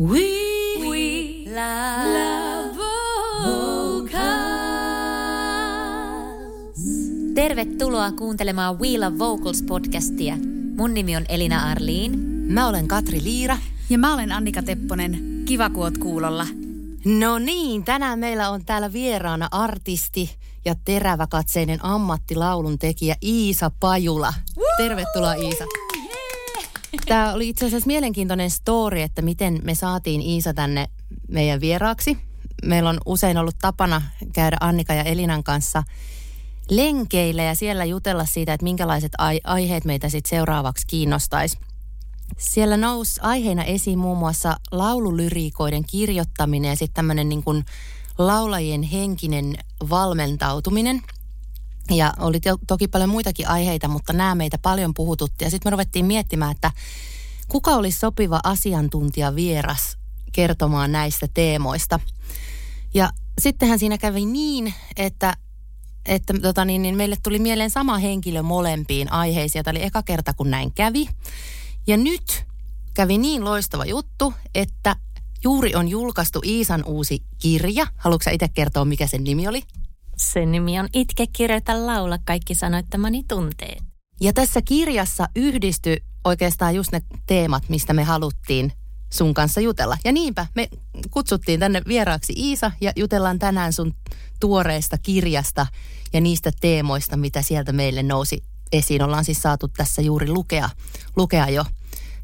We, we love vocals. Tervetuloa kuuntelemaan We Love Vocals podcastia. Mun nimi on Elina Arliin. Mä olen Katri Liira. Ja mä olen Annika Tepponen. Kiva, kun oot kuulolla. No niin, tänään meillä on täällä vieraana artisti ja teräväkatseinen ammattilaulun tekijä Iisa Pajula. Tervetuloa Iisa. Tämä oli itse asiassa mielenkiintoinen story, että miten me saatiin Iisa tänne meidän vieraaksi. Meillä on usein ollut tapana käydä Annika ja Elinan kanssa lenkeillä ja siellä jutella siitä, että minkälaiset aiheet meitä sitten seuraavaksi kiinnostaisi. Siellä nousi aiheena esiin muun muassa laululyriikoiden kirjoittaminen ja sitten tämmöinen niin laulajien henkinen valmentautuminen. Ja oli toki paljon muitakin aiheita, mutta nämä meitä paljon puhututti. Ja sitten me ruvettiin miettimään, että kuka olisi sopiva asiantuntija vieras kertomaan näistä teemoista. Ja sittenhän siinä kävi niin, että että tota niin, niin meille tuli mieleen sama henkilö molempiin aiheisiin. Tämä oli eka kerta, kun näin kävi. Ja nyt kävi niin loistava juttu, että juuri on julkaistu Iisan uusi kirja. Haluatko itse kertoa, mikä sen nimi oli? Sen nimi on Itke, kirjoita, laula, kaikki sanoittamani tunteet. Ja tässä kirjassa yhdistyi oikeastaan just ne teemat, mistä me haluttiin sun kanssa jutella. Ja niinpä me kutsuttiin tänne vieraaksi Iisa ja jutellaan tänään sun tuoreesta kirjasta ja niistä teemoista, mitä sieltä meille nousi esiin. Ollaan siis saatu tässä juuri lukea, lukea jo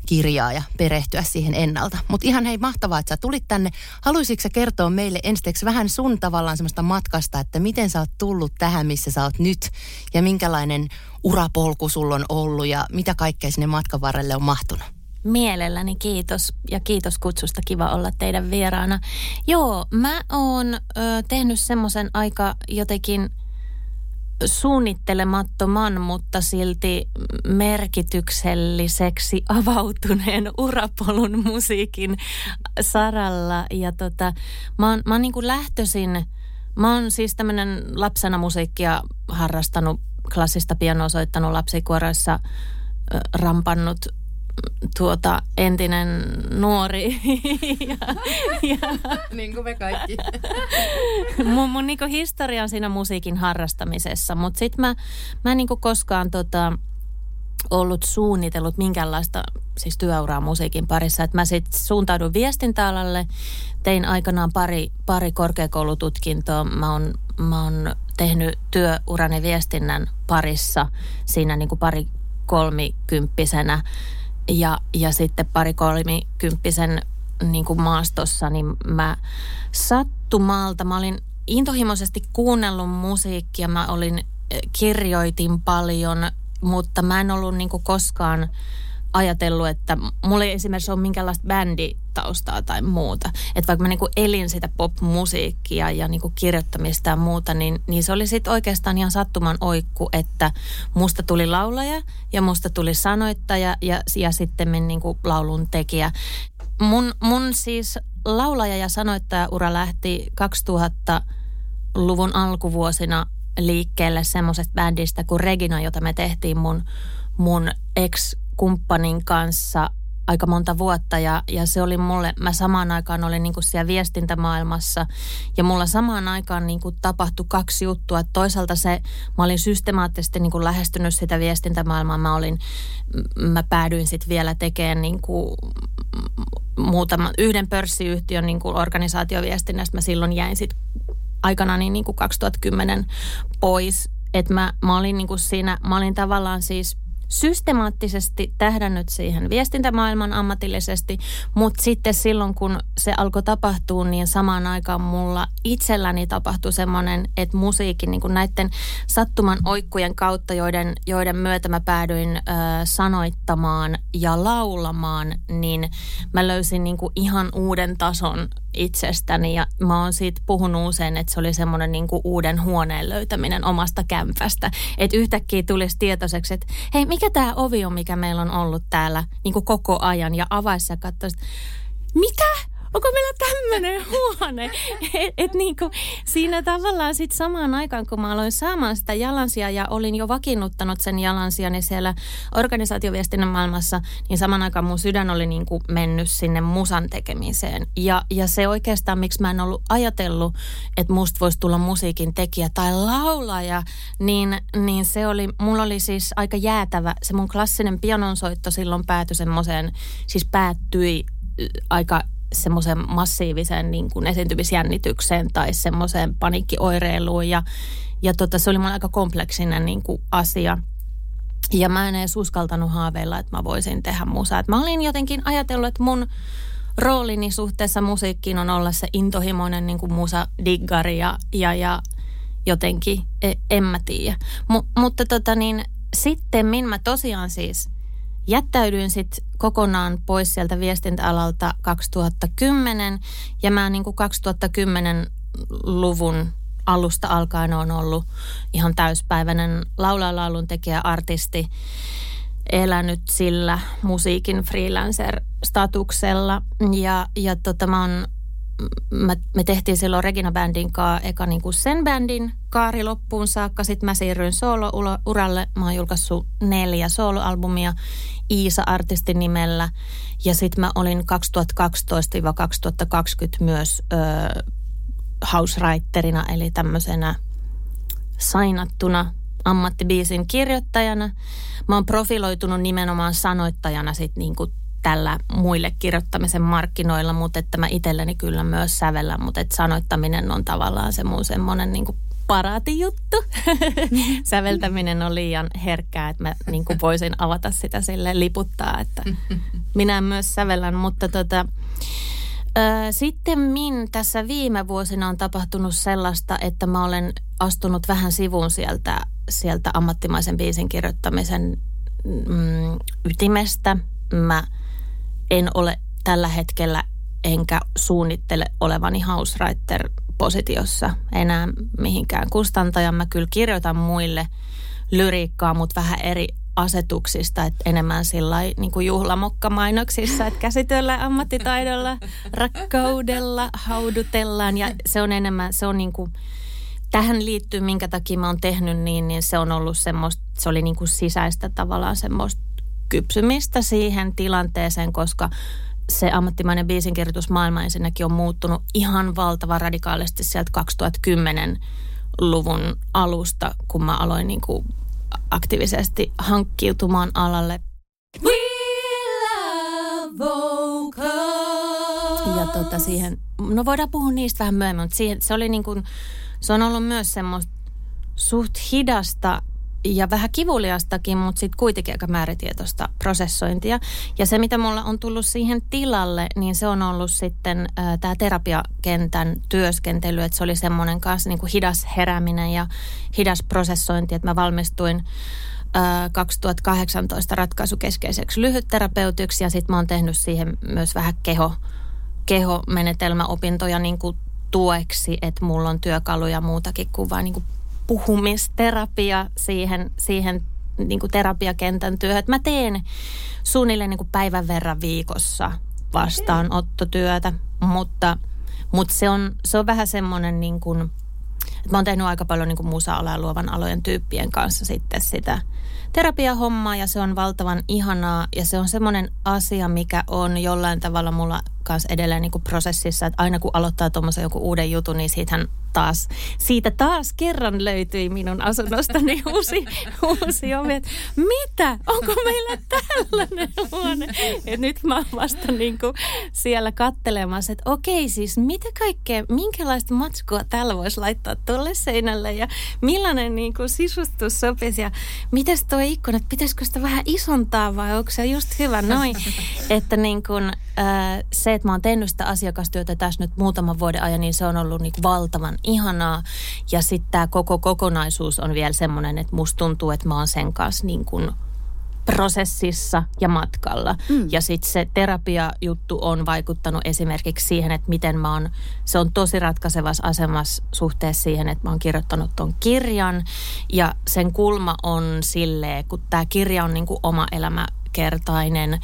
kirjaa ja perehtyä siihen ennalta. Mutta ihan hei mahtavaa, että sä tulit tänne. Haluaisitko kertoa meille ensiksi vähän sun tavallaan semmoista matkasta, että miten sä oot tullut tähän, missä sä oot nyt ja minkälainen urapolku sulla on ollut ja mitä kaikkea sinne matkan varrelle on mahtunut? Mielelläni kiitos ja kiitos kutsusta. Kiva olla teidän vieraana. Joo, mä oon ö, tehnyt semmoisen aika jotenkin – suunnittelemattoman, mutta silti merkitykselliseksi avautuneen urapolun musiikin saralla. Ja tota, mä oon, mä oon niin kuin lähtöisin, mä oon siis tämmöinen lapsena musiikkia harrastanut, klassista pianoa soittanut lapsikuoroissa, rampannut tuota, entinen nuori. ja, ja, niin kuin me kaikki. mun mun niin historia on siinä musiikin harrastamisessa, mutta sitten mä, mä en niin koskaan tota, ollut suunnitellut minkäänlaista siis työuraa musiikin parissa. Et mä sitten suuntaudun viestintäalalle, tein aikanaan pari, pari korkeakoulututkintoa. Mä oon, mä oon tehnyt työurani viestinnän parissa siinä niin kuin pari kolmikymppisenä ja, ja sitten pari kolmikymppisen niin kuin maastossa, niin mä sattumalta, mä olin intohimoisesti kuunnellut musiikkia, mä olin, eh, kirjoitin paljon, mutta mä en ollut niin kuin koskaan ajatellut, että mulla ei esimerkiksi ole minkäänlaista bänditaustaa tai muuta. Että vaikka mä niinku elin sitä pop-musiikkia ja niinku kirjoittamista ja muuta, niin, niin se oli sitten oikeastaan ihan sattuman oikku, että musta tuli laulaja ja musta tuli sanoittaja ja, ja sitten niinku laulun tekijä. Mun, mun siis laulaja ja sanoittaja ura lähti 2000-luvun alkuvuosina liikkeelle semmoisesta bändistä kuin Regina, jota me tehtiin mun, mun ex kumppanin kanssa aika monta vuotta ja, ja se oli mulle, mä samaan aikaan olin niin kuin siellä viestintämaailmassa ja mulla samaan aikaan niin kuin tapahtui kaksi juttua. Että toisaalta se, mä olin systemaattisesti niin kuin lähestynyt sitä viestintämaailmaa, mä olin, mä päädyin sitten vielä tekemään niin kuin muutama, yhden pörssiyhtiön niin kuin organisaatioviestinnästä. Mä silloin jäin sitten aikanaan niin, niin kuin 2010 pois. Että mä, mä olin niin kuin siinä, mä olin tavallaan siis systemaattisesti tähdännyt siihen viestintämaailman ammatillisesti, mutta sitten silloin kun se alkoi tapahtua, niin samaan aikaan mulla itselläni tapahtui semmoinen, että musiikin niin kuin näiden sattuman oikkujen kautta, joiden, joiden myötä mä päädyin ö, sanoittamaan ja laulamaan, niin mä löysin niin kuin ihan uuden tason itsestäni ja mä oon siitä puhunut usein, että se oli semmoinen niin uuden huoneen löytäminen omasta kämpästä. Että yhtäkkiä tulisi tietoiseksi, että hei, mikä tämä ovi on, mikä meillä on ollut täällä niin kuin koko ajan ja avaisi ja katsoisi, mitä? Onko meillä tämmöinen huone? Et, et niin kuin, siinä tavallaan sitten samaan aikaan, kun mä aloin saamaan sitä jalansia ja olin jo vakiinnuttanut sen jalansiani siellä organisaatioviestinnän maailmassa, niin samaan aikaan mun sydän oli niin kuin mennyt sinne musan tekemiseen. Ja, ja se oikeastaan, miksi mä en ollut ajatellut, että musta voisi tulla musiikin tekijä tai laulaja, niin, niin se oli, mulla oli siis aika jäätävä, se mun klassinen pianonsoitto silloin päätyi semmoiseen, siis päättyi aika semmoisen massiivisen niin kuin esiintymisjännitykseen tai semmoiseen paniikkioireiluun ja, ja tota, se oli mulle aika kompleksinen niin kuin asia. Ja mä en edes uskaltanut haaveilla, että mä voisin tehdä musaa. Et mä olin jotenkin ajatellut, että mun roolini suhteessa musiikkiin on olla se intohimoinen niin kuin musa-diggari ja, ja, ja jotenkin, e, en mä tiedä. M- mutta tota niin, sitten mä tosiaan siis jättäydyin sitten kokonaan pois sieltä viestintäalalta 2010 ja mä niin kuin 2010-luvun alusta alkaen on ollut ihan täyspäiväinen laulalaulun tekijä, artisti, elänyt sillä musiikin freelancer-statuksella. Ja, ja tota, mä oon mä, me tehtiin silloin Regina Bandin kanssa eka niin kuin sen bändin kaari loppuun saakka. Sitten mä siirryin solo-uralle. Mä oon julkaissut neljä soloalbumia Iisa-artistin nimellä. Ja sitten mä olin 2012-2020 myös ö, housewriterina, eli tämmöisenä sainattuna ammattibiisin kirjoittajana. Mä oon profiloitunut nimenomaan sanoittajana sit niinku tällä muille kirjoittamisen markkinoilla, mutta että mä itselleni kyllä myös sävellän, mutta että sanoittaminen on tavallaan se mun semmoinen niin paraatijuttu. Säveltäminen on liian herkkää, että mä niin kuin voisin avata sitä sille liputtaa, että minä myös sävellän, mutta tota, sitten min tässä viime vuosina on tapahtunut sellaista, että mä olen astunut vähän sivuun sieltä, sieltä ammattimaisen biisin kirjoittamisen mm, ytimestä. Mä en ole tällä hetkellä enkä suunnittele olevani housewriter positiossa enää mihinkään kustantajan. Mä kyllä kirjoitan muille lyriikkaa, mutta vähän eri asetuksista, että enemmän sillä niin kuin juhlamokka-mainoksissa, että käsitellään ammattitaidolla, rakkaudella, haudutellaan ja se on enemmän, se on niin kuin, tähän liittyy, minkä takia mä oon tehnyt niin, niin se on ollut semmoista, se oli niin kuin sisäistä tavallaan semmoista kypsymistä siihen tilanteeseen, koska se ammattimainen biisinkirjoitusmaailma ensinnäkin on muuttunut ihan valtavan radikaalisti sieltä 2010-luvun alusta, kun mä aloin niin kuin aktiivisesti hankkiutumaan alalle. We love. Ja tota siihen, no voidaan puhua niistä vähän myöhemmin, mutta siihen, se oli niin kuin, se on ollut myös semmoista suht hidasta ja vähän kivuliastakin, mutta sitten kuitenkin aika määritietoista prosessointia. Ja se, mitä mulla on tullut siihen tilalle, niin se on ollut sitten äh, tämä terapiakentän työskentely, että se oli semmoinen kanssa niin kuin hidas herääminen ja hidas prosessointi, että mä valmistuin 2018 ratkaisukeskeiseksi lyhytterapeutiksi ja sitten mä oon tehnyt siihen myös vähän keho, kehomenetelmäopintoja niin kuin tueksi, että mulla on työkaluja muutakin kuin vain niin kuin puhumisterapia siihen, siihen niin kuin terapiakentän työhön. Että mä teen suunnilleen niin kuin päivän verran viikossa vastaanottotyötä, mutta, mutta se, on, se on vähän semmoinen niin kuin, että mä oon tehnyt aika paljon niin kuin musa ja luovan alojen tyyppien kanssa sitten sitä terapiahommaa ja se on valtavan ihanaa ja se on semmoinen asia, mikä on jollain tavalla mulla kanssa edelleen niin kuin prosessissa, että aina kun aloittaa tuommoisen joku uuden jutun, niin siitähän taas, siitä taas kerran löytyi minun asunnostani uusi, uusi ovi. Et mitä? Onko meillä tällainen huone? Et nyt mä oon vasta niin kuin siellä kattelemassa, että okei siis mitä kaikkea, minkälaista matskua täällä voisi laittaa tuolle seinälle ja millainen niin kuin sisustus sopisi ja mitäs tuo ikkuna, että pitäisikö sitä vähän isontaa vai onko se just hyvä noin, että niin kuin, se, että mä oon tehnyt sitä asiakastyötä tässä nyt muutaman vuoden ajan, niin se on ollut niin valtavan ihanaa. Ja sitten tämä koko kokonaisuus on vielä semmoinen, että musta tuntuu, että mä oon sen kanssa niin kuin prosessissa ja matkalla. Mm. Ja sitten se terapia-juttu on vaikuttanut esimerkiksi siihen, että miten mä oon, se on tosi ratkaisevassa asemassa suhteessa siihen, että mä oon kirjoittanut ton kirjan. Ja sen kulma on silleen, kun tämä kirja on niin kuin oma elämäkertainen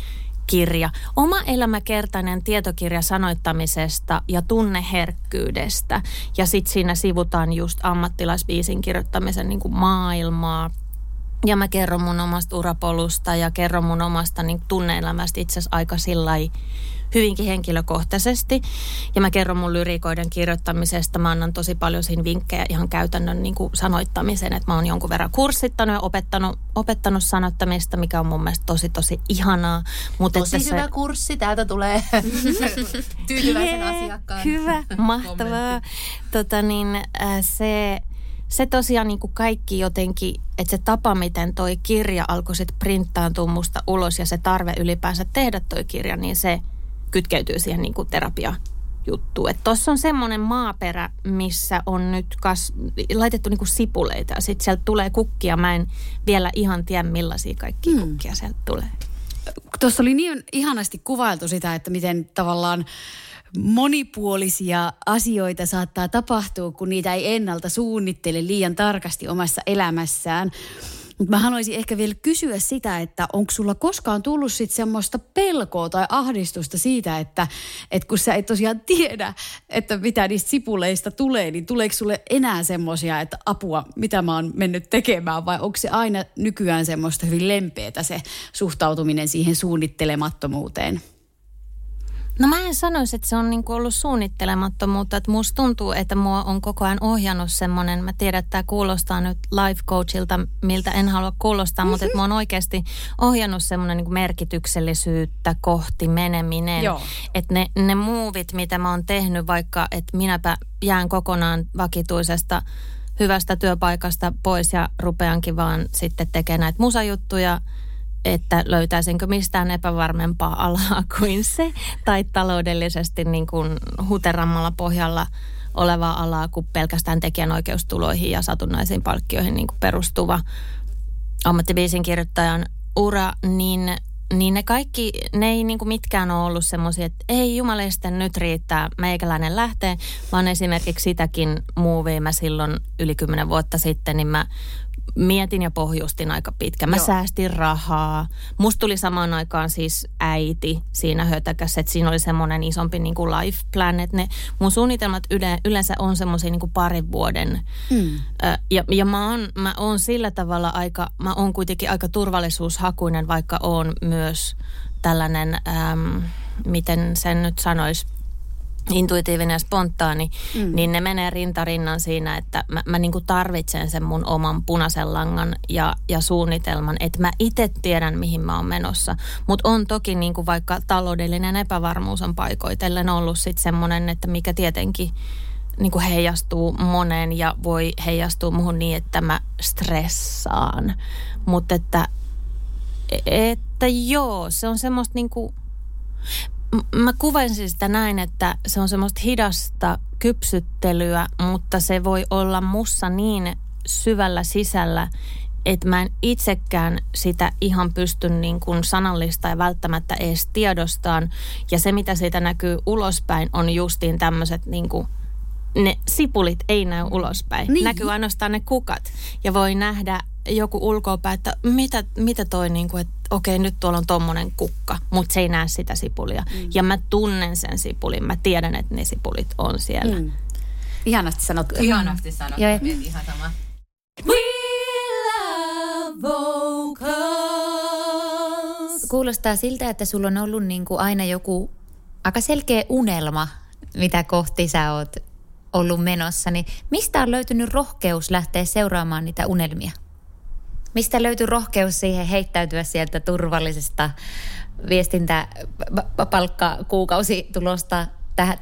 kirja. Oma elämäkertainen tietokirja sanoittamisesta ja tunneherkkyydestä. Ja sitten siinä sivutaan just ammattilaisbiisin kirjoittamisen niin kuin maailmaa, ja mä kerron mun omasta urapolusta ja kerron mun omasta niin tunneelämästä itse asiassa aika sillä hyvinkin henkilökohtaisesti. Ja mä kerron mun lyrikoiden kirjoittamisesta. Mä annan tosi paljon siinä vinkkejä ihan käytännön niin kuin sanoittamisen, että mä oon jonkun verran kurssittanut ja opettanut, opettanut sanottamista, mikä on mun mielestä tosi tosi ihanaa. Mutta tosi hyvä se... kurssi, täältä tulee tyytyväisen yeah, asiakkaan. Hyvä, mahtavaa. tota niin, äh, se se tosiaan niin kuin kaikki jotenkin, että se tapa, miten toi kirja alkoi sitten printtaantua musta ulos ja se tarve ylipäänsä tehdä toi kirja, niin se kytkeytyy siihen niin kuin terapia juttu. Tuossa on semmoinen maaperä, missä on nyt kas, laitettu niinku sipuleita ja sitten sieltä tulee kukkia. Mä en vielä ihan tiedä millaisia kaikki hmm. kukkia sieltä tulee. Tuossa oli niin ihanasti kuvailtu sitä, että miten tavallaan monipuolisia asioita saattaa tapahtua, kun niitä ei ennalta suunnittele liian tarkasti omassa elämässään. Mutta mä haluaisin ehkä vielä kysyä sitä, että onko sulla koskaan tullut sitten semmoista pelkoa tai ahdistusta siitä, että, että kun sä et tosiaan tiedä, että mitä niistä sipuleista tulee, niin tuleeko sulle enää semmoisia, että apua, mitä mä oon mennyt tekemään vai onko se aina nykyään semmoista hyvin lempeätä se suhtautuminen siihen suunnittelemattomuuteen? No mä en sanoisi, että se on niinku ollut suunnittelemattomuutta. Että musta tuntuu, että mua on koko ajan ohjannut semmoinen, mä tiedän, että tämä kuulostaa nyt life coachilta, miltä en halua kuulostaa, mm-hmm. mutta että mua on oikeasti ohjannut semmoinen niinku merkityksellisyyttä kohti meneminen. Että ne, ne muuvit, mitä mä oon tehnyt, vaikka että minäpä jään kokonaan vakituisesta hyvästä työpaikasta pois ja rupeankin vaan sitten tekemään näitä musajuttuja – että löytäisinkö mistään epävarmempaa alaa kuin se, tai taloudellisesti niin kuin huterammalla pohjalla olevaa alaa kuin pelkästään tekijänoikeustuloihin ja satunnaisiin palkkioihin niin kuin perustuva ammattibiisin kirjoittajan ura, niin, niin ne kaikki, ne ei niin kuin mitkään ole ollut semmoisia, että ei jumalista nyt riittää, meikäläinen lähtee, vaan esimerkiksi sitäkin muuvia mä silloin yli kymmenen vuotta sitten, niin mä mietin ja pohjustin aika pitkä. Mä Joo. säästin rahaa. Musta tuli samaan aikaan siis äiti siinä hötäkässä, että siinä oli semmoinen isompi niin kuin life plan. Että ne mun suunnitelmat yle, yleensä on semmoisia niin kuin parin vuoden. Mm. Ja, ja mä, oon, mä oon sillä tavalla aika, mä oon kuitenkin aika turvallisuushakuinen, vaikka oon myös tällainen, äm, miten sen nyt sanoisi, intuitiivinen ja spontaani, mm. niin ne menee rintarinnan siinä, että mä, mä niin tarvitsen sen mun oman punaisen langan ja, ja suunnitelman, että mä itse tiedän, mihin mä oon menossa. Mutta on toki niin kuin vaikka taloudellinen epävarmuus on paikoitellen ollut sitten semmoinen, että mikä tietenkin niin kuin heijastuu moneen ja voi heijastua muhun niin, että mä stressaan. Mutta että, että joo, se on semmoista niin kuin, mä kuvaisin sitä näin, että se on semmoista hidasta kypsyttelyä, mutta se voi olla mussa niin syvällä sisällä, että mä en itsekään sitä ihan pysty niin kuin sanallista ja välttämättä edes tiedostaan. Ja se, mitä siitä näkyy ulospäin, on justiin tämmöiset niin kuin ne sipulit ei näy ulospäin. Niin. Näkyy ainoastaan ne kukat. Ja voi nähdä joku ulkoopä, että mitä, mitä toi, niin kuin, että okei, nyt tuolla on tommonen kukka, mutta se ei näe sitä sipulia. Mm. Ja mä tunnen sen sipulin, mä tiedän, että ne sipulit on siellä. Mm. Ihanasti sanottu. Ihanasti sanottu, ja, ihan sama. We love vocals. Kuulostaa siltä, että sulla on ollut niin kuin aina joku aika selkeä unelma, mitä kohti sä oot ollut menossa. Niin mistä on löytynyt rohkeus lähteä seuraamaan niitä unelmia? Mistä löytyy rohkeus siihen heittäytyä sieltä turvallisesta viestintäpalkkakuukausitulosta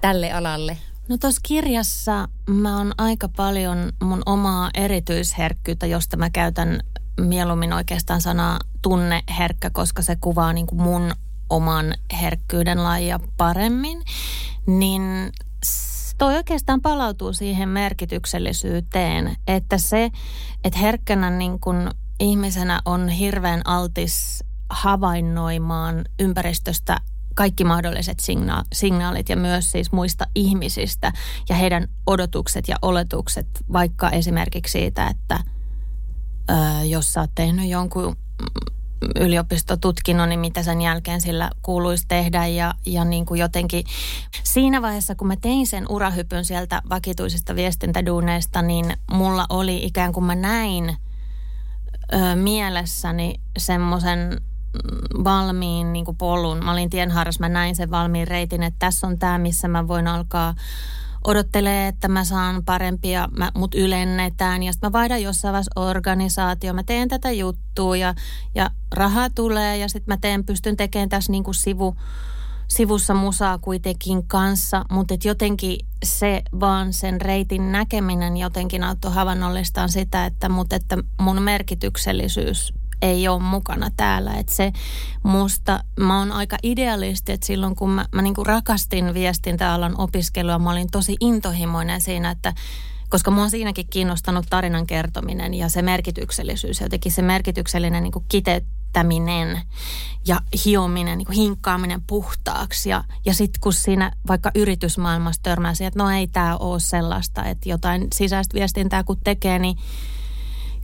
tälle alalle? No tuossa kirjassa mä oon aika paljon mun omaa erityisherkkyyttä, josta mä käytän mieluummin oikeastaan sanaa tunneherkkä, koska se kuvaa niin kuin mun oman herkkyyden lajia paremmin. Niin toi oikeastaan palautuu siihen merkityksellisyyteen, että se, että herkkänä niin kuin ihmisenä on hirveän altis havainnoimaan ympäristöstä kaikki mahdolliset signa- signaalit ja myös siis muista ihmisistä ja heidän odotukset ja oletukset, vaikka esimerkiksi siitä, että ö, jos sä oot tehnyt jonkun yliopistotutkinnon, niin mitä sen jälkeen sillä kuuluisi tehdä. Ja, ja niin kuin jotenkin siinä vaiheessa, kun mä tein sen urahypyn sieltä vakituisista viestintäduuneista, niin mulla oli ikään kuin mä näin ö, mielessäni semmoisen valmiin niin kuin polun. Mä olin tienhaaras, mä näin sen valmiin reitin, että tässä on tämä, missä mä voin alkaa odottelee, että mä saan parempia, mä, mut ylennetään ja sitten mä vaihdan jossain vaiheessa organisaatio. Mä teen tätä juttua ja, ja raha tulee ja sitten mä teen, pystyn tekemään tässä niin kuin sivu, sivussa musaa kuitenkin kanssa, mutta jotenkin se vaan sen reitin näkeminen jotenkin auttoi havainnollistaan sitä, että, mutta että mun merkityksellisyys ei ole mukana täällä. Että se musta, mä oon aika idealisti, että silloin kun mä, mä niinku rakastin viestintäalan opiskelua, mä olin tosi intohimoinen siinä, että koska mua on siinäkin kiinnostanut tarinan kertominen ja se merkityksellisyys, jotenkin se merkityksellinen niin kiteyttäminen ja hiominen, niin hinkkaaminen puhtaaksi. Ja, ja sitten kun siinä vaikka yritysmaailmassa törmäsi, että no ei tämä ole sellaista, että jotain sisäistä viestintää kun tekee, niin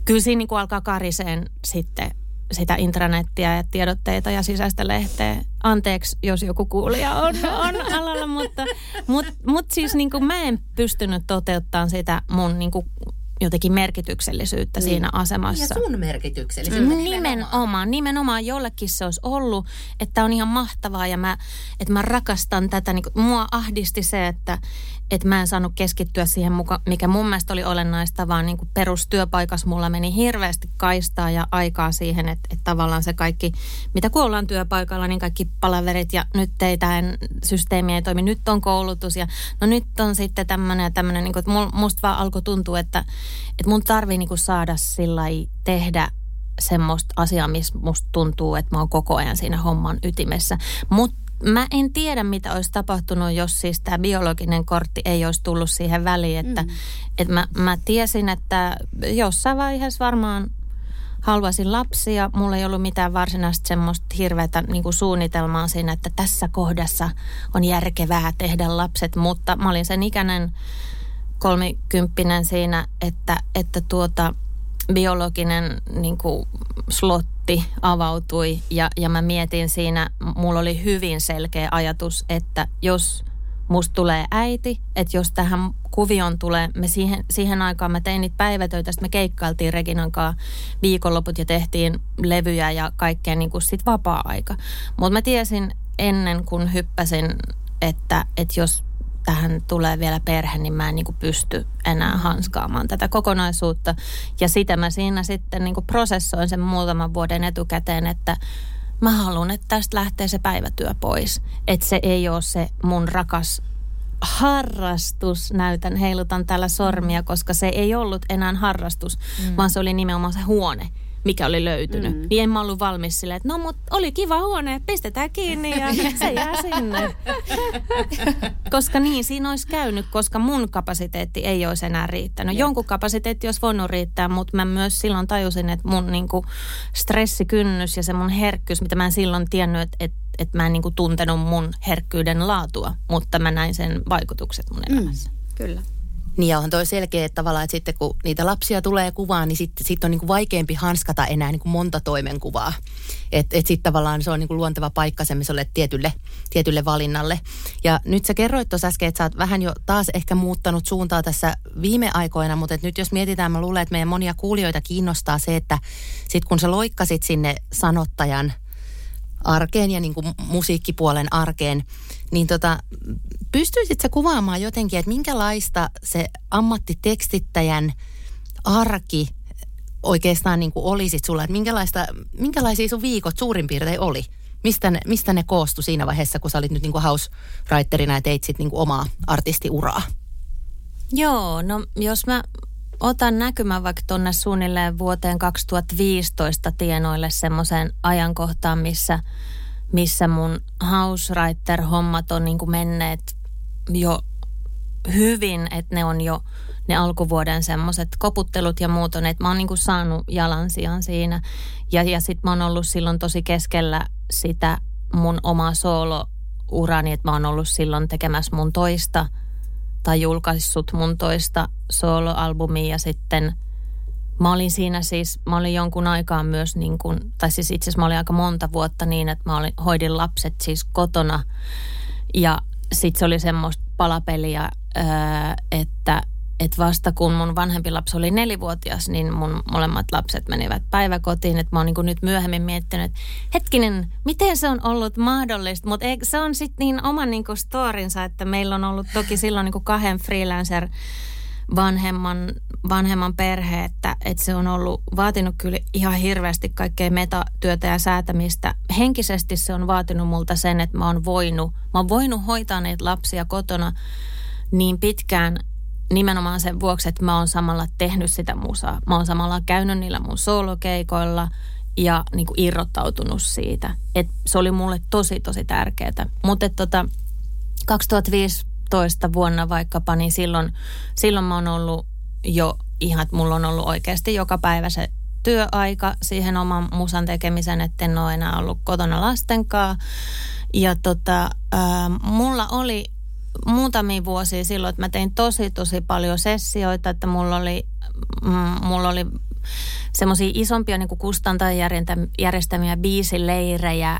kyllä siinä niin kuin alkaa kariseen sitten sitä intranettiä ja tiedotteita ja sisäistä lehteä. Anteeksi, jos joku kuulija on, on alalla, mutta mut, mut siis niin kuin mä en pystynyt toteuttamaan sitä mun niin kuin jotenkin merkityksellisyyttä niin. siinä asemassa. Ja sun merkityksellisyyttä. Mm. Nimenomaan. Nimenomaan jollekin se olisi ollut, että on ihan mahtavaa ja mä, että mä rakastan tätä. Niin kuin, mua ahdisti se, että, että mä en saanut keskittyä siihen, muka, mikä mun mielestä oli olennaista, vaan niin perustyöpaikassa mulla meni hirveästi kaistaa ja aikaa siihen, että, että tavallaan se kaikki, mitä kun ollaan työpaikalla, niin kaikki palaverit ja nyt ei tämän systeemi ei toimi, nyt on koulutus ja no nyt on sitten tämmöinen ja tämmöinen, niin kuin, että musta vaan alkoi tuntua, että, että mun tarvii niin saada sillä tehdä semmoista asiaa, missä musta tuntuu, että mä oon koko ajan siinä homman ytimessä. Mutta Mä en tiedä, mitä olisi tapahtunut, jos siis tämä biologinen kortti ei olisi tullut siihen väliin. Että, mm. että mä, mä tiesin, että jossain vaiheessa varmaan haluaisin lapsia. Mulla ei ollut mitään varsinaista semmoista hirveätä niin kuin suunnitelmaa siinä, että tässä kohdassa on järkevää tehdä lapset. Mutta mä olin sen ikäinen kolmikymppinen siinä, että, että tuota, biologinen niin kuin slotti avautui ja, ja mä mietin siinä, mulla oli hyvin selkeä ajatus, että jos musta tulee äiti, että jos tähän kuvioon tulee, me siihen, siihen aikaan mä tein niitä päivätöitä, sitten me keikkailtiin Reginan kanssa viikonloput ja tehtiin levyjä ja kaikkea niin kuin sit vapaa-aika. Mutta mä tiesin ennen kuin hyppäsin, että, että jos tähän tulee vielä perhe, niin mä en niin kuin pysty enää hanskaamaan tätä kokonaisuutta. Ja sitä mä siinä sitten niin kuin prosessoin sen muutaman vuoden etukäteen, että mä haluan, että tästä lähtee se päivätyö pois. Että se ei ole se mun rakas harrastus, näytän, heilutan täällä sormia, koska se ei ollut enää harrastus, mm. vaan se oli nimenomaan se huone – mikä oli löytynyt. Mm. Niin en mä ollut valmis silleen, että no mut oli kiva huone, pistetään kiinni ja se jää sinne. koska niin, siinä olisi käynyt, koska mun kapasiteetti ei olisi enää riittänyt. Jep. Jonkun kapasiteetti olisi voinut riittää, mutta mä myös silloin tajusin, että mun niinku stressikynnys ja se mun herkkyys, mitä mä en silloin tiennyt, että, että että mä en niinku tuntenut mun herkkyyden laatua, mutta mä näin sen vaikutukset mun mm. elämässä. Mm, kyllä. Niin ja on toi selkeä että tavallaan, että sitten kun niitä lapsia tulee kuvaan, niin sitten sit on niin kuin vaikeampi hanskata enää niin kuin monta toimenkuvaa. Että et sitten tavallaan se on niin kuin luonteva paikka semmoiselle tietylle, tietylle valinnalle. Ja nyt sä kerroit tuossa äsken, että sä oot vähän jo taas ehkä muuttanut suuntaa tässä viime aikoina, mutta nyt jos mietitään, mä luulen, että meidän monia kuulijoita kiinnostaa se, että sitten kun sä loikkasit sinne sanottajan arkeen ja niin kuin musiikkipuolen arkeen, niin tota, pystyisit sä kuvaamaan jotenkin, että minkälaista se ammattitekstittäjän arki oikeastaan niin kuin olisit sulla, että minkälaista, minkälaisia sun viikot suurin piirtein oli? Mistä ne, mistä ne koostu siinä vaiheessa, kun sä olit nyt niin kuin house writerina ja teit sit niin kuin omaa artistiuraa? Joo, no jos mä otan näkymän vaikka tuonne suunnilleen vuoteen 2015 tienoille semmoiseen ajankohtaan, missä, missä mun housewriter-hommat on niin kuin menneet jo hyvin, että ne on jo ne alkuvuoden semmoiset koputtelut ja muut on, että mä oon niin kuin saanut jalansijan siinä. Ja, ja sit mä oon ollut silloin tosi keskellä sitä mun omaa soolo-urani, että mä oon ollut silloin tekemässä mun toista tai julkaissut mun toista soloalbumia ja sitten mä olin siinä siis, mä olin jonkun aikaa myös niin kuin, tai siis itse asiassa mä olin aika monta vuotta niin, että mä olin, hoidin lapset siis kotona ja sitten se oli semmoista palapeliä, että että vasta kun mun vanhempi lapsi oli nelivuotias, niin mun molemmat lapset menivät päiväkotiin. Että mä oon niin nyt myöhemmin miettinyt, että hetkinen, miten se on ollut mahdollista. Mutta se on sitten niin oman niin storinsa, että meillä on ollut toki silloin niin kahden freelancer vanhemman, vanhemman perhe, että, että se on ollut vaatinut kyllä ihan hirveästi kaikkea metatyötä ja säätämistä. Henkisesti se on vaatinut multa sen, että mä oon voinut, mä oon voinut hoitaa niitä lapsia kotona niin pitkään nimenomaan sen vuoksi, että mä oon samalla tehnyt sitä musaa. Mä oon samalla käynyt niillä mun solokeikoilla ja niin kuin irrottautunut siitä. Et se oli mulle tosi, tosi tärkeää. Mutta tota, 2015 vuonna vaikkapa, niin silloin, silloin mä oon ollut jo ihan, että mulla on ollut oikeasti joka päivä se työaika siihen oman musan tekemiseen, että en ole enää ollut kotona lastenkaan. Ja tota, äh, mulla oli muutamia vuosia silloin, että mä tein tosi tosi paljon sessioita, että mulla oli, mm, mulla oli semmoisia isompia niin kustantajien järjestämiä biisileirejä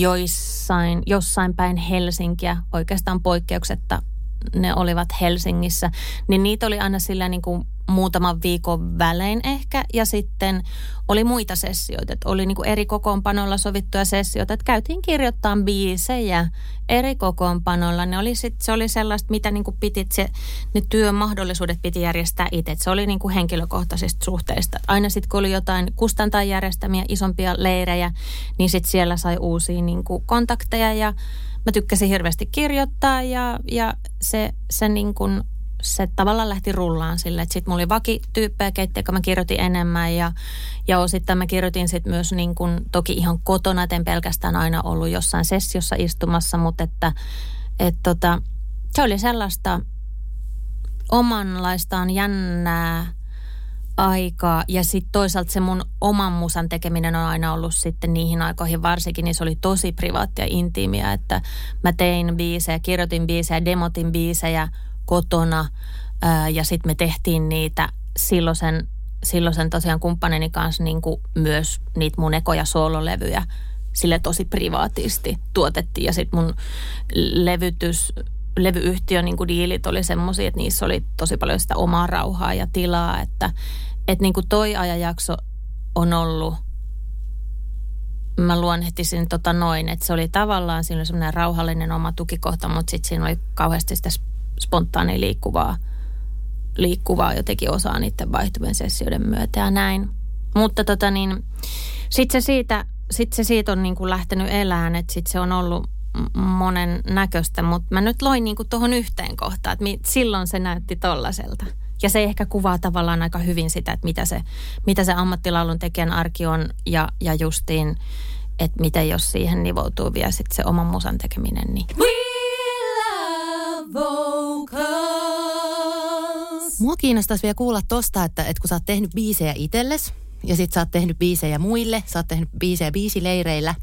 joissain, jossain päin Helsinkiä, oikeastaan poikkeuksetta ne olivat Helsingissä, niin niitä oli aina sillä niin kuin muutaman viikon välein ehkä. Ja sitten oli muita sessioita. Että oli niin kuin eri kokoonpanolla sovittuja sessioita. Että käytiin kirjoittaa biisejä eri kokoonpanolla. Ne oli sit, se oli sellaista, mitä niin kuin piti, se, ne työmahdollisuudet piti järjestää itse. se oli niin kuin henkilökohtaisista suhteista. Aina sitten kun oli jotain kustantaa järjestämiä isompia leirejä, niin sitten siellä sai uusia niin kuin kontakteja ja mä tykkäsin hirveästi kirjoittaa ja, ja se, se niin kuin se tavallaan lähti rullaan sille, sitten mulla oli vakityyppejä, keitä mä kirjoitin enemmän ja, ja osittain mä kirjoitin sitten myös niin kuin, toki ihan kotona, en pelkästään aina ollut jossain sessiossa istumassa, mutta että et tota, se oli sellaista omanlaistaan jännää aikaa ja sitten toisaalta se mun oman musan tekeminen on aina ollut sitten niihin aikoihin varsinkin, niin se oli tosi privaattia ja intiimiä, että mä tein biisejä, kirjoitin biisejä, demotin biisejä kotona ää, ja sitten me tehtiin niitä silloisen, silloisen tosiaan kumppanini kanssa niin kuin myös niitä mun ekoja soololevyjä sille tosi privaatisti tuotettiin. Ja sitten mun levytys, levyyhtiön niin diilit oli semmoisia, että niissä oli tosi paljon sitä omaa rauhaa ja tilaa, että, että niin kuin toi ajanjakso on ollut, mä luonnehtisin tota noin, että se oli tavallaan, siinä oli semmoinen rauhallinen oma tukikohta, mutta sitten siinä oli kauheasti sitä spontaani liikkuvaa, liikkuvaa jotenkin osaa niiden vaihtuvien sessioiden myötä ja näin. Mutta tota niin, sitten se siitä, sit se siitä on niin kuin lähtenyt elään, että sitten se on ollut monen näköistä, mutta mä nyt loin niin tuohon yhteen kohtaan, että silloin se näytti tollaselta. Ja se ehkä kuvaa tavallaan aika hyvin sitä, että mitä se, mitä se ammattilaulun tekijän arki on ja, ja justiin, että miten jos siihen nivoutuu vielä sitten se oman musan tekeminen. Niin. Vocals. Mua kiinnostaisi vielä kuulla tosta, että, että kun sä oot tehnyt biisejä itsellesi ja sit sä oot tehnyt biisejä muille, sä oot tehnyt biisejä biisileireillä,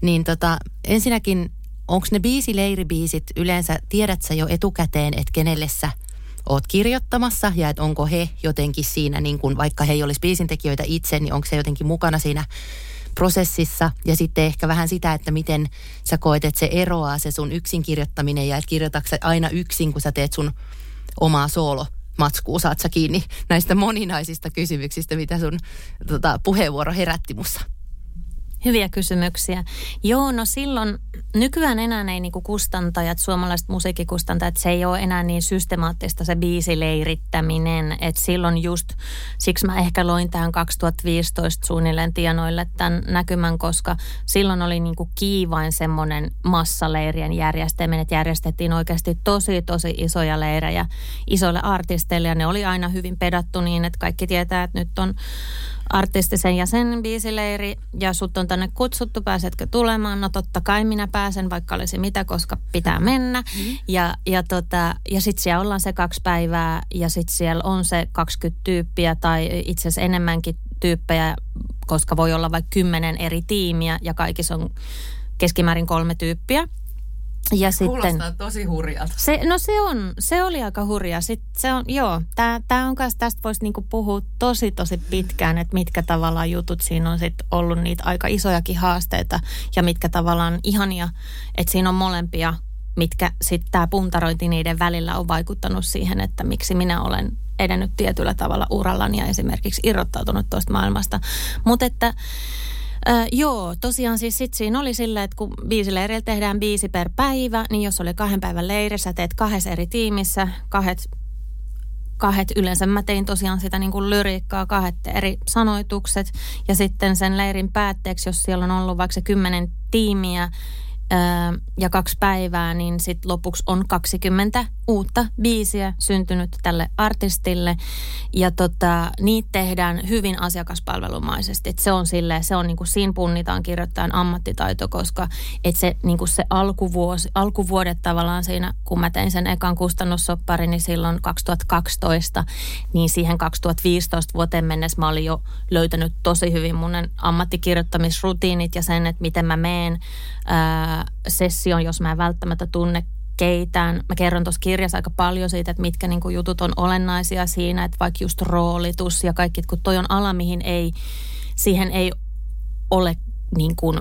niin tota, ensinnäkin onko ne biisileiribiisit yleensä, tiedät sä jo etukäteen, että kenelle sä oot kirjoittamassa ja että onko he jotenkin siinä, niin kun, vaikka he ei olisi biisintekijöitä itse, niin onko se jotenkin mukana siinä prosessissa ja sitten ehkä vähän sitä, että miten sä koet, että se eroaa se sun yksin kirjoittaminen ja että kirjoitatko aina yksin, kun sä teet sun omaa soolo matskuu, saat sä kiinni näistä moninaisista kysymyksistä, mitä sun tota, puheenvuoro herätti mussa. Hyviä kysymyksiä. Joo, no silloin nykyään enää ei niinku kustantajat, suomalaiset musiikkikustantajat, se ei ole enää niin systemaattista se biisileirittäminen. Että silloin just, siksi mä ehkä loin tähän 2015 suunnilleen tienoille tämän näkymän, koska silloin oli niinku kiivain semmoinen massaleirien järjestäminen, että järjestettiin oikeasti tosi, tosi isoja leirejä isoille artisteille ja ne oli aina hyvin pedattu niin, että kaikki tietää, että nyt on artistisen jäsen biisileiri ja sut on tänne kutsuttu, pääsetkö tulemaan? No totta kai minä pääsen, vaikka olisi mitä, koska pitää mennä. Mm-hmm. Ja, ja, tota, ja sitten siellä ollaan se kaksi päivää ja sitten siellä on se 20 tyyppiä tai itse asiassa enemmänkin tyyppejä, koska voi olla vaikka kymmenen eri tiimiä ja kaikissa on keskimäärin kolme tyyppiä. Ja Kuulostaa sitten, tosi hurjalta. Se, no se on, se oli aika hurja. Sitten se on, joo, tää, tää on kanssa, tästä voisi niinku puhua tosi tosi pitkään, että mitkä tavallaan jutut siinä on sitten ollut niitä aika isojakin haasteita ja mitkä tavallaan ihania, että siinä on molempia, mitkä sitten tämä puntarointi niiden välillä on vaikuttanut siihen, että miksi minä olen edennyt tietyllä tavalla urallani ja esimerkiksi irrottautunut tuosta maailmasta. Mutta että Äh, joo, tosiaan siis sit siinä oli silleen, että kun biisileirillä tehdään biisi per päivä, niin jos oli kahden päivän leirissä, teet kahdessa eri tiimissä, kahdet, kahdet yleensä. Mä tein tosiaan sitä niin kuin lyriikkaa, kahdet eri sanoitukset. Ja sitten sen leirin päätteeksi, jos siellä on ollut vaikka se kymmenen tiimiä, ja kaksi päivää, niin sitten lopuksi on 20 uutta biisiä syntynyt tälle artistille. Ja tota, niitä tehdään hyvin asiakaspalvelumaisesti. Et se on sille, se on niinku, siinä punnitaan kirjoittajan ammattitaito, koska et se, niinku se alkuvuosi, alkuvuodet tavallaan siinä, kun mä tein sen ekan kustannussopparin, niin silloin 2012, niin siihen 2015 vuoteen mennessä mä olin jo löytänyt tosi hyvin mun ammattikirjoittamisrutiinit ja sen, että miten mä meen ää, session, jos mä en välttämättä tunne keitään. Mä kerron tuossa kirjassa aika paljon siitä, että mitkä niin jutut on olennaisia siinä, että vaikka just roolitus ja kaikki, kun toi on ala, mihin ei, siihen ei ole niin kuin,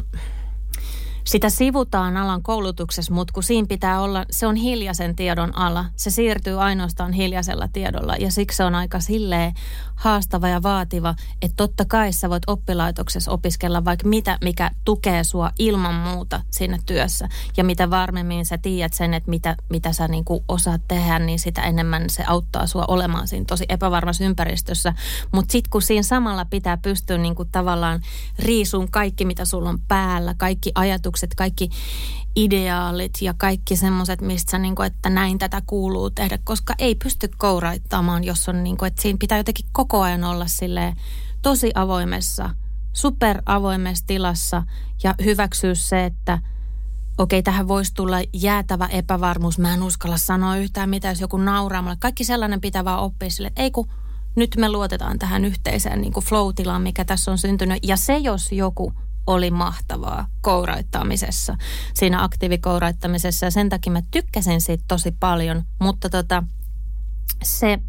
sitä sivutaan alan koulutuksessa, mutta kun siinä pitää olla, se on hiljaisen tiedon ala. Se siirtyy ainoastaan hiljaisella tiedolla ja siksi se on aika silleen haastava ja vaativa, että totta kai sä voit oppilaitoksessa opiskella vaikka mitä, mikä tukee sua ilman muuta siinä työssä. Ja mitä varmemmin sä tiedät sen, että mitä, mitä sä niinku osaat tehdä, niin sitä enemmän se auttaa sua olemaan siinä tosi epävarmassa ympäristössä. Mutta sitten kun siinä samalla pitää pystyä niinku tavallaan riisuun kaikki, mitä sulla on päällä, kaikki ajatukset, kaikki ideaalit ja kaikki semmoiset, mistä sä niin kuin, että näin tätä kuuluu tehdä, koska ei pysty kouraittamaan, jos on niin kuin, että siinä pitää jotenkin koko ajan olla sille tosi avoimessa, super avoimessa tilassa ja hyväksyä se, että okei, tähän voisi tulla jäätävä epävarmuus, mä en uskalla sanoa yhtään mitä, jos joku nauraa mulle. Kaikki sellainen pitää vaan oppia sille, että ei kun nyt me luotetaan tähän yhteiseen niin flow-tilaan, mikä tässä on syntynyt. Ja se, jos joku oli mahtavaa kouraittamisessa, siinä aktiivikouraittamisessa ja sen takia mä tykkäsin siitä tosi paljon, mutta tota, se,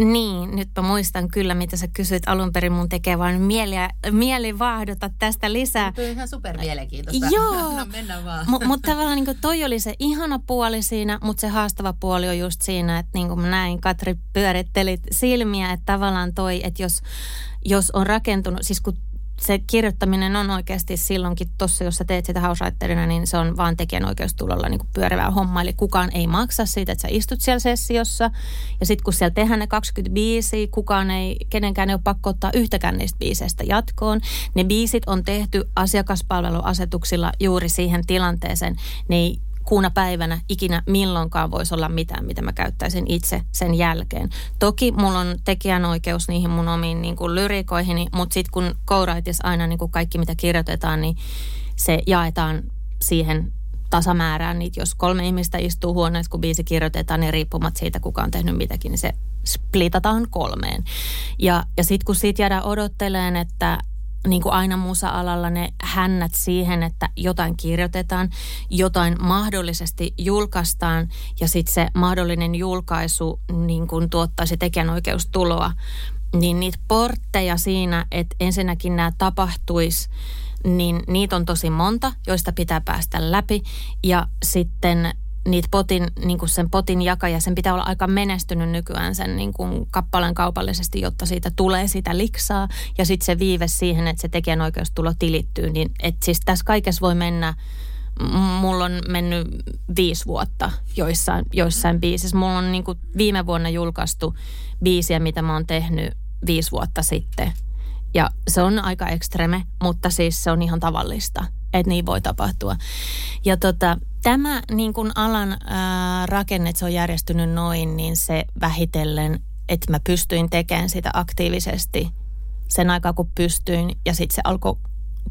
niin, nyt mä muistan kyllä, mitä sä kysyit alun perin mun tekevän mieliä, mieli vaahdota tästä lisää. Tuo ihan super mielenkiintoista. Joo. no mennään vaan. M- mutta tavallaan niin toi oli se ihana puoli siinä, mutta se haastava puoli on just siinä, että niin kuin mä näin, Katri pyörittelit silmiä, että tavallaan toi, että jos, jos on rakentunut, siis kun se kirjoittaminen on oikeasti silloinkin tuossa, jos sä teet sitä hausraitterina, niin se on vaan tekijänoikeustulolla niin pyörivää homma. Eli kukaan ei maksa siitä, että sä istut siellä sessiossa. Ja sitten kun siellä tehdään ne 25, kukaan ei, kenenkään ei ole pakko ottaa yhtäkään niistä biiseistä jatkoon. Ne biisit on tehty asiakaspalveluasetuksilla juuri siihen tilanteeseen. Ne ei kuuna päivänä ikinä milloinkaan voisi olla mitään, mitä mä käyttäisin itse sen jälkeen. Toki mulla on tekijänoikeus niihin mun omiin niin kuin lyrikoihini, mutta sitten kun kouraitis aina niin kuin kaikki mitä kirjoitetaan, niin se jaetaan siihen tasamäärään. Niin jos kolme ihmistä istuu huoneessa, kun biisi kirjoitetaan, niin riippumat siitä, kuka on tehnyt mitäkin, niin se splitataan kolmeen. Ja, ja sitten kun siitä jäädään odotteleen, että niin kuin aina musa-alalla ne hännät siihen, että jotain kirjoitetaan, jotain mahdollisesti julkaistaan ja sitten se mahdollinen julkaisu niin kuin tuottaisi tekijänoikeustuloa. Niin niitä portteja siinä, että ensinnäkin nämä tapahtuisi, niin niitä on tosi monta, joista pitää päästä läpi. Ja sitten niitä potin, niin kuin sen potin jakaja, sen pitää olla aika menestynyt nykyään sen niin kuin kappaleen kaupallisesti, jotta siitä tulee sitä liksaa. Ja sitten se viive siihen, että se tekijänoikeustulo tilittyy. Niin, että siis tässä kaikessa voi mennä, mulla on mennyt viisi vuotta joissain, joissain biisissä. Mulla on niin kuin viime vuonna julkaistu biisiä, mitä mä oon tehnyt viisi vuotta sitten. Ja se on aika ekstreme, mutta siis se on ihan tavallista, niin voi tapahtua. Ja tota, tämä niin kuin alan ää, rakenne, että se on järjestynyt noin, niin se vähitellen, että mä pystyin tekemään sitä aktiivisesti sen aikaa, kun pystyin. Ja sitten se alkoi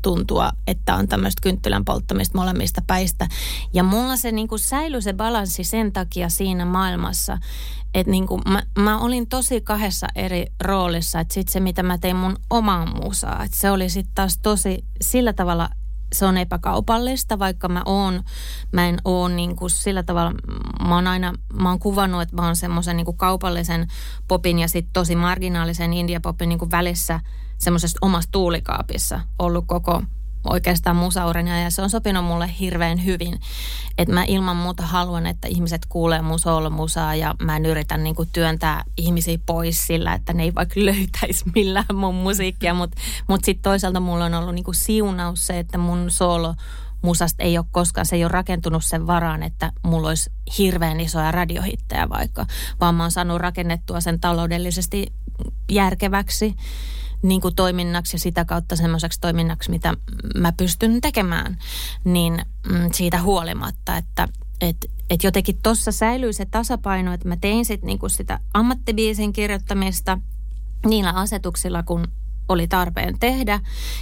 tuntua, että on tämmöistä kynttilän polttamista molemmista päistä. Ja mulla se niin kuin säilyi se balanssi sen takia siinä maailmassa, että niin kuin mä, mä olin tosi kahdessa eri roolissa. Että sitten se, mitä mä tein mun omaan musaa, että se oli sitten taas tosi sillä tavalla se on epäkaupallista, vaikka mä oon, mä en oo niin kuin sillä tavalla, mä oon aina, mä oon kuvannut, että mä oon semmoisen niin kuin kaupallisen popin ja sitten tosi marginaalisen indiapopin niin kuin välissä semmoisessa omassa tuulikaapissa ollut koko oikeastaan musaurina ja se on sopinut mulle hirveän hyvin. Että mä ilman muuta haluan, että ihmiset kuulee mun soolomusaa ja mä en yritä niin kuin työntää ihmisiä pois sillä, että ne ei vaikka löytäisi millään mun musiikkia. Mutta mut sitten toisaalta mulla on ollut niin kuin siunaus se, että mun soolo musasta ei ole koskaan, se ei ole rakentunut sen varaan, että mulla olisi hirveän isoja radiohittejä vaikka, vaan mä oon saanut rakennettua sen taloudellisesti järkeväksi niin kuin toiminnaksi ja sitä kautta semmoiseksi toiminnaksi, mitä mä pystyn tekemään, niin mm, siitä huolimatta, että et, et jotenkin tuossa säilyy se tasapaino, että mä tein sit niinku sitä ammattibiisin kirjoittamista niillä asetuksilla, kun oli tarpeen tehdä.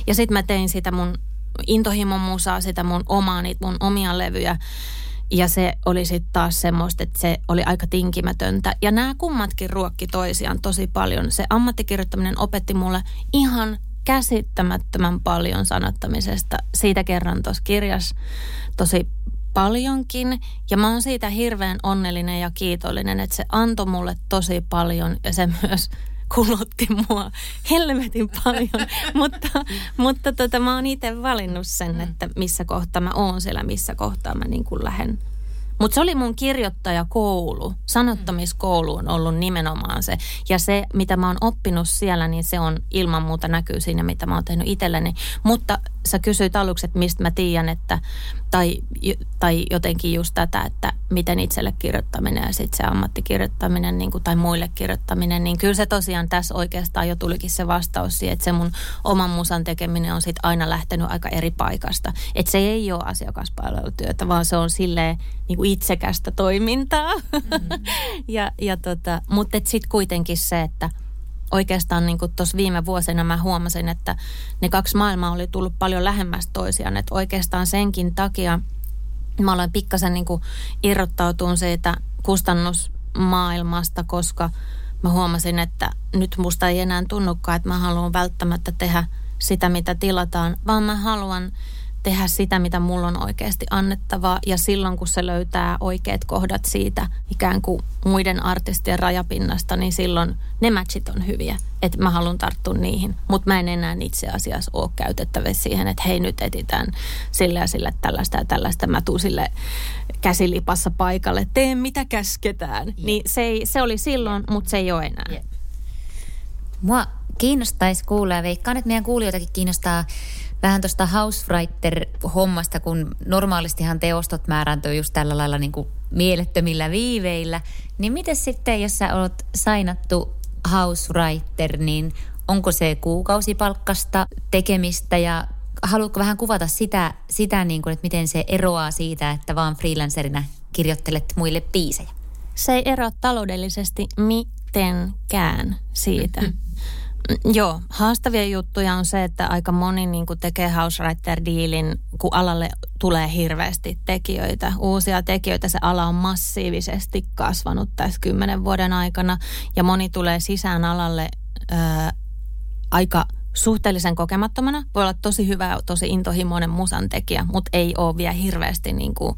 Ja sitten mä tein sitä mun intohimon musaa, sitä mun omaa, niitä mun omia levyjä. Ja se oli sitten taas semmoista, että se oli aika tinkimätöntä. Ja nämä kummatkin ruokki toisiaan tosi paljon. Se ammattikirjoittaminen opetti mulle ihan käsittämättömän paljon sanottamisesta. Siitä kerran tuossa kirjassa tosi paljonkin. Ja mä oon siitä hirveän onnellinen ja kiitollinen, että se antoi mulle tosi paljon ja se myös kulutti mua helvetin paljon. mutta mutta tota, mä oon itse valinnut sen, että missä kohtaa mä oon siellä, missä kohtaa mä niin kuin lähden mutta se oli mun kirjoittajakoulu. Sanottamiskoulu on ollut nimenomaan se. Ja se, mitä mä oon oppinut siellä, niin se on ilman muuta näkyy siinä, mitä mä oon tehnyt itselleni. Mutta sä kysyit aluksi, että mistä mä tiedän, että, tai, tai jotenkin just tätä, että miten itselle kirjoittaminen ja sitten se ammattikirjoittaminen niin kuin, tai muille kirjoittaminen, niin kyllä se tosiaan tässä oikeastaan jo tulikin se vastaus siihen, että se mun oman musan tekeminen on sitten aina lähtenyt aika eri paikasta. Että se ei ole asiakaspalvelutyötä, vaan se on silleen niin kuin itsekästä toimintaa. Mm-hmm. ja, ja tota, mutta sitten kuitenkin se, että – oikeastaan niin tuossa viime vuosina mä huomasin, että ne kaksi maailmaa oli tullut paljon lähemmäs toisiaan. Että oikeastaan senkin takia mä olen pikkasen niin irrottautunut siitä kustannusmaailmasta, koska mä huomasin, että nyt musta ei enää tunnukaan, että mä haluan välttämättä tehdä sitä, mitä tilataan, vaan mä haluan tehdä sitä, mitä mulla on oikeasti annettavaa. Ja silloin, kun se löytää oikeat kohdat siitä ikään kuin muiden artistien rajapinnasta, niin silloin ne matchit on hyviä. Että mä haluan tarttua niihin. Mutta mä en enää itse asiassa ole käytettävissä siihen, että hei nyt etitään sillä ja sillä tällaista ja tällaista. Mä tuun sille käsilipassa paikalle, tee mitä käsketään. Yeah. Niin se, ei, se oli silloin, mutta se ei ole enää. Yeah. Mua kiinnostaisi kuulla ja veikkaan, että meidän kuulijoitakin kiinnostaa vähän tuosta housewriter-hommasta, kun normaalistihan teostot määrääntyy just tällä lailla niin kuin mielettömillä viiveillä. Niin miten sitten, jos sä oot sainattu housewriter, niin onko se kuukausipalkkasta tekemistä ja haluatko vähän kuvata sitä, sitä niin kuin, että miten se eroaa siitä, että vaan freelancerina kirjoittelet muille biisejä? Se ei eroa taloudellisesti mitenkään siitä. Joo, haastavia juttuja on se, että aika moni niin kuin tekee housewriter-diilin, kun alalle tulee hirveästi tekijöitä, uusia tekijöitä. Se ala on massiivisesti kasvanut tässä kymmenen vuoden aikana ja moni tulee sisään alalle ää, aika suhteellisen kokemattomana. Voi olla tosi hyvä, tosi intohimoinen musan tekijä, mutta ei ole vielä hirveästi niin kuin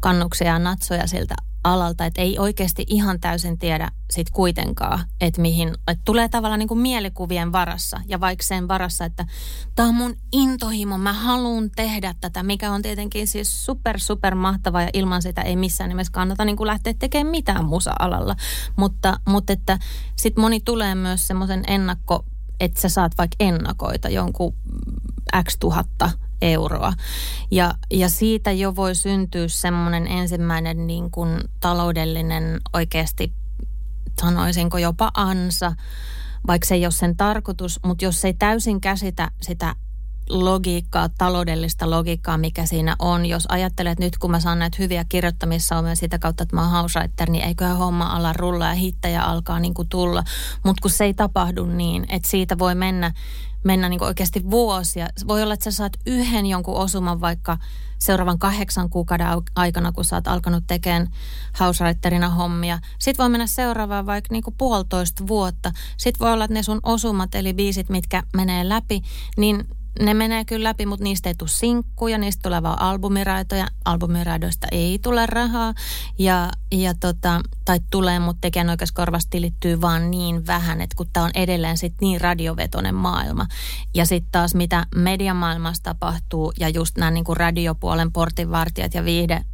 kannuksia ja natsoja siltä alalta, että ei oikeasti ihan täysin tiedä sit kuitenkaan, että mihin, että tulee tavallaan niin kuin mielikuvien varassa ja vaikka sen varassa, että tämä on mun intohimo, mä haluan tehdä tätä, mikä on tietenkin siis super, super mahtavaa ja ilman sitä ei missään nimessä kannata niin kuin lähteä tekemään mitään musa-alalla, mutta, mutta että sitten moni tulee myös semmoisen ennakko, että sä saat vaikka ennakoita jonkun X tuhatta euroa. Ja, ja siitä jo voi syntyä semmoinen ensimmäinen niin kuin taloudellinen oikeasti, sanoisinko jopa ansa, vaikka se ei ole sen tarkoitus, mutta jos ei täysin käsitä sitä logiikkaa, taloudellista logiikkaa, mikä siinä on. Jos ajattelet, nyt kun mä saan näitä hyviä kirjoittamissaumia sitä kautta, että mä oon hauswriter, niin eiköhän homma ala rulla ja hittäjä alkaa niin kuin tulla. Mutta kun se ei tapahdu niin, että siitä voi mennä mennä niin oikeasti vuosia. Voi olla, että sä saat yhden jonkun osuman vaikka seuraavan kahdeksan kuukauden aikana, kun sä oot alkanut tekemään hausraitterina hommia. Sitten voi mennä seuraavaan vaikka niin kuin puolitoista vuotta. Sitten voi olla, että ne sun osumat, eli biisit, mitkä menee läpi, niin ne menee kyllä läpi, mutta niistä ei tule sinkkuja, niistä tulee vaan albumiraitoja. Albumiradoista ei tule rahaa, ja, ja tota, tai tulee, mutta tekijänoikeuskorvasta tilittyy vaan niin vähän, että kun tämä on edelleen sit niin radiovetonen maailma. Ja sitten taas mitä mediamaailmassa tapahtuu, ja just nämä niin radiopuolen portinvartijat ja viihde,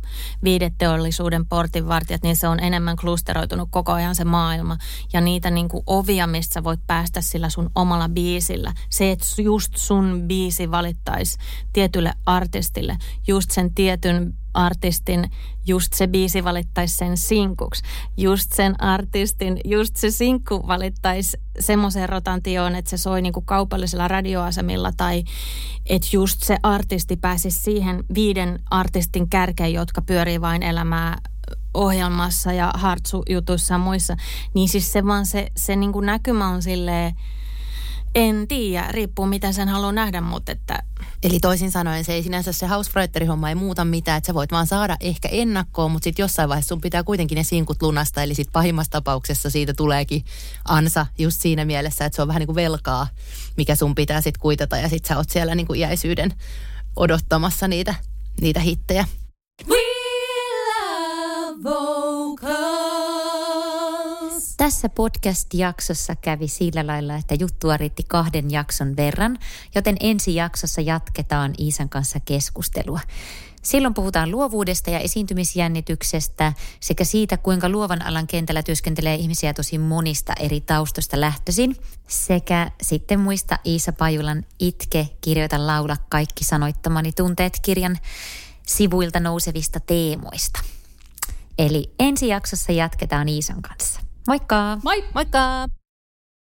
viihdeteollisuuden portinvartijat, niin se on enemmän klusteroitunut koko ajan se maailma. Ja niitä niin kuin ovia, mistä voit päästä sillä sun omalla biisillä. Se, että just sun biisi valittaisi tietylle artistille, just sen tietyn artistin, just se biisi valittaisi sen sinkuksi. Just sen artistin, just se sinkku valittaisi semmoiseen rotantioon, että se soi niinku kaupallisella radioasemilla tai että just se artisti pääsisi siihen viiden artistin kärkeen, jotka pyörii vain elämää ohjelmassa ja hartsu-jutuissa ja muissa. Niin siis se vaan se, se niinku näkymä on silleen, en tiedä, riippuu miten sen haluaa nähdä, mutta että... Eli toisin sanoen se ei sinänsä se Hausfreuterin-homma ei muuta mitään, että sä voit vaan saada ehkä ennakkoon, mutta sitten jossain vaiheessa sun pitää kuitenkin ne sinkut lunasta, eli sitten pahimmassa tapauksessa siitä tuleekin ansa just siinä mielessä, että se on vähän niin kuin velkaa, mikä sun pitää sitten kuitata ja sitten sä oot siellä niin kuin iäisyyden odottamassa niitä, niitä hittejä. We love tässä podcast-jaksossa kävi sillä lailla, että juttua riitti kahden jakson verran, joten ensi jaksossa jatketaan Iisan kanssa keskustelua. Silloin puhutaan luovuudesta ja esiintymisjännityksestä sekä siitä, kuinka luovan alan kentällä työskentelee ihmisiä tosi monista eri taustoista lähtöisin. Sekä sitten muista Iisa Pajulan Itke, kirjoita laula kaikki sanoittamani tunteet kirjan sivuilta nousevista teemoista. Eli ensi jaksossa jatketaan Iisan kanssa. Moikka! Moi! Moikka!